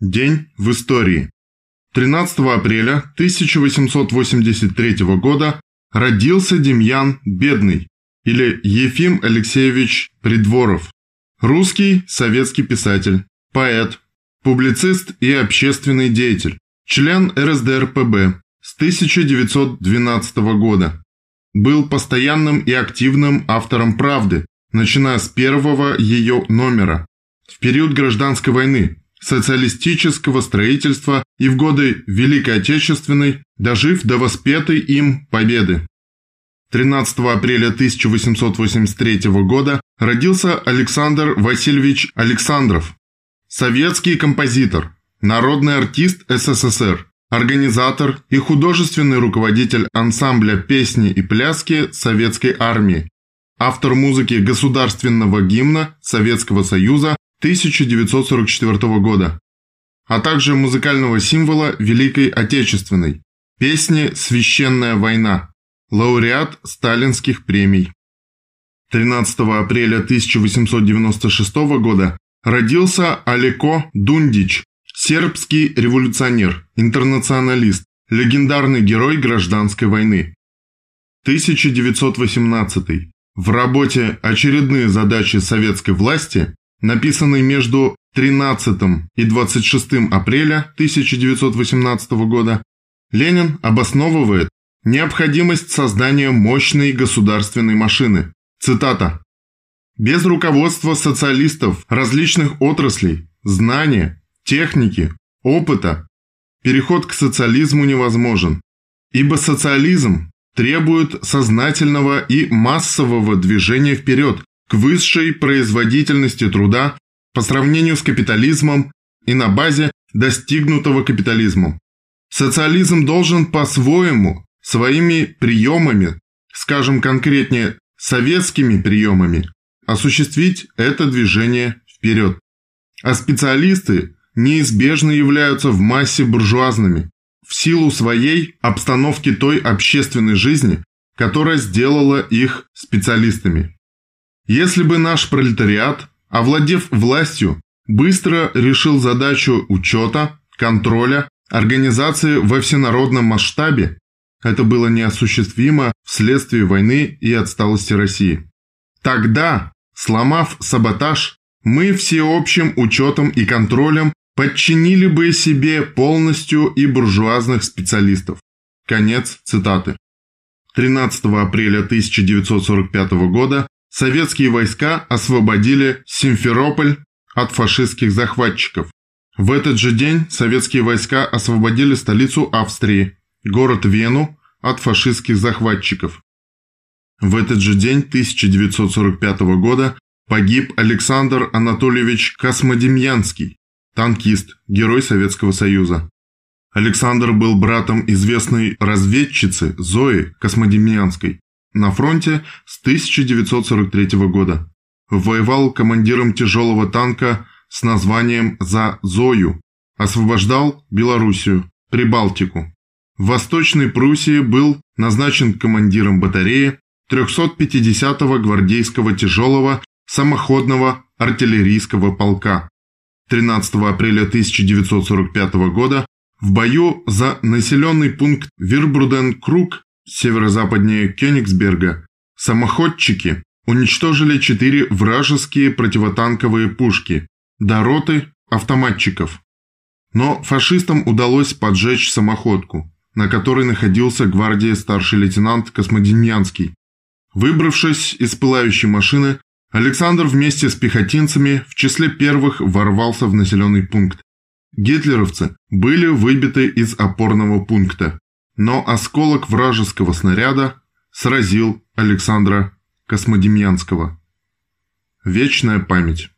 День в истории. 13 апреля 1883 года родился Демьян Бедный или Ефим Алексеевич Придворов. Русский советский писатель, поэт, публицист и общественный деятель, член РСДРПБ с 1912 года. Был постоянным и активным автором «Правды», начиная с первого ее номера. В период гражданской войны социалистического строительства и в годы Великой Отечественной, дожив до воспетой им победы. 13 апреля 1883 года родился Александр Васильевич Александров, советский композитор, народный артист СССР, организатор и художественный руководитель ансамбля песни и пляски Советской армии, автор музыки государственного гимна Советского Союза 1944 года, а также музыкального символа Великой Отечественной, песни «Священная война», лауреат сталинских премий. 13 апреля 1896 года родился Алеко Дундич, сербский революционер, интернационалист, легендарный герой гражданской войны. 1918. В работе «Очередные задачи советской власти» написанный между 13 и 26 апреля 1918 года, Ленин обосновывает необходимость создания мощной государственной машины. Цитата. «Без руководства социалистов различных отраслей, знания, техники, опыта переход к социализму невозможен, ибо социализм требует сознательного и массового движения вперед к высшей производительности труда по сравнению с капитализмом и на базе достигнутого капитализмом. Социализм должен по-своему, своими приемами, скажем конкретнее, советскими приемами, осуществить это движение вперед. А специалисты неизбежно являются в массе буржуазными, в силу своей обстановки той общественной жизни, которая сделала их специалистами. Если бы наш пролетариат, овладев властью, быстро решил задачу учета, контроля, организации во всенародном масштабе, это было неосуществимо вследствие войны и отсталости России. Тогда, сломав саботаж, мы всеобщим учетом и контролем подчинили бы себе полностью и буржуазных специалистов. Конец цитаты. 13 апреля 1945 года советские войска освободили Симферополь от фашистских захватчиков. В этот же день советские войска освободили столицу Австрии, город Вену, от фашистских захватчиков. В этот же день 1945 года погиб Александр Анатольевич Космодемьянский, танкист, герой Советского Союза. Александр был братом известной разведчицы Зои Космодемьянской на фронте с 1943 года. Воевал командиром тяжелого танка с названием «За Зою», освобождал Белоруссию, Прибалтику. В Восточной Пруссии был назначен командиром батареи 350-го гвардейского тяжелого самоходного артиллерийского полка. 13 апреля 1945 года в бою за населенный пункт Вирбруден-Круг северо-западнее Кёнигсберга, самоходчики уничтожили четыре вражеские противотанковые пушки до роты автоматчиков. Но фашистам удалось поджечь самоходку, на которой находился гвардии старший лейтенант Космодемьянский. Выбравшись из пылающей машины, Александр вместе с пехотинцами в числе первых ворвался в населенный пункт. Гитлеровцы были выбиты из опорного пункта но осколок вражеского снаряда сразил Александра Космодемьянского. Вечная память.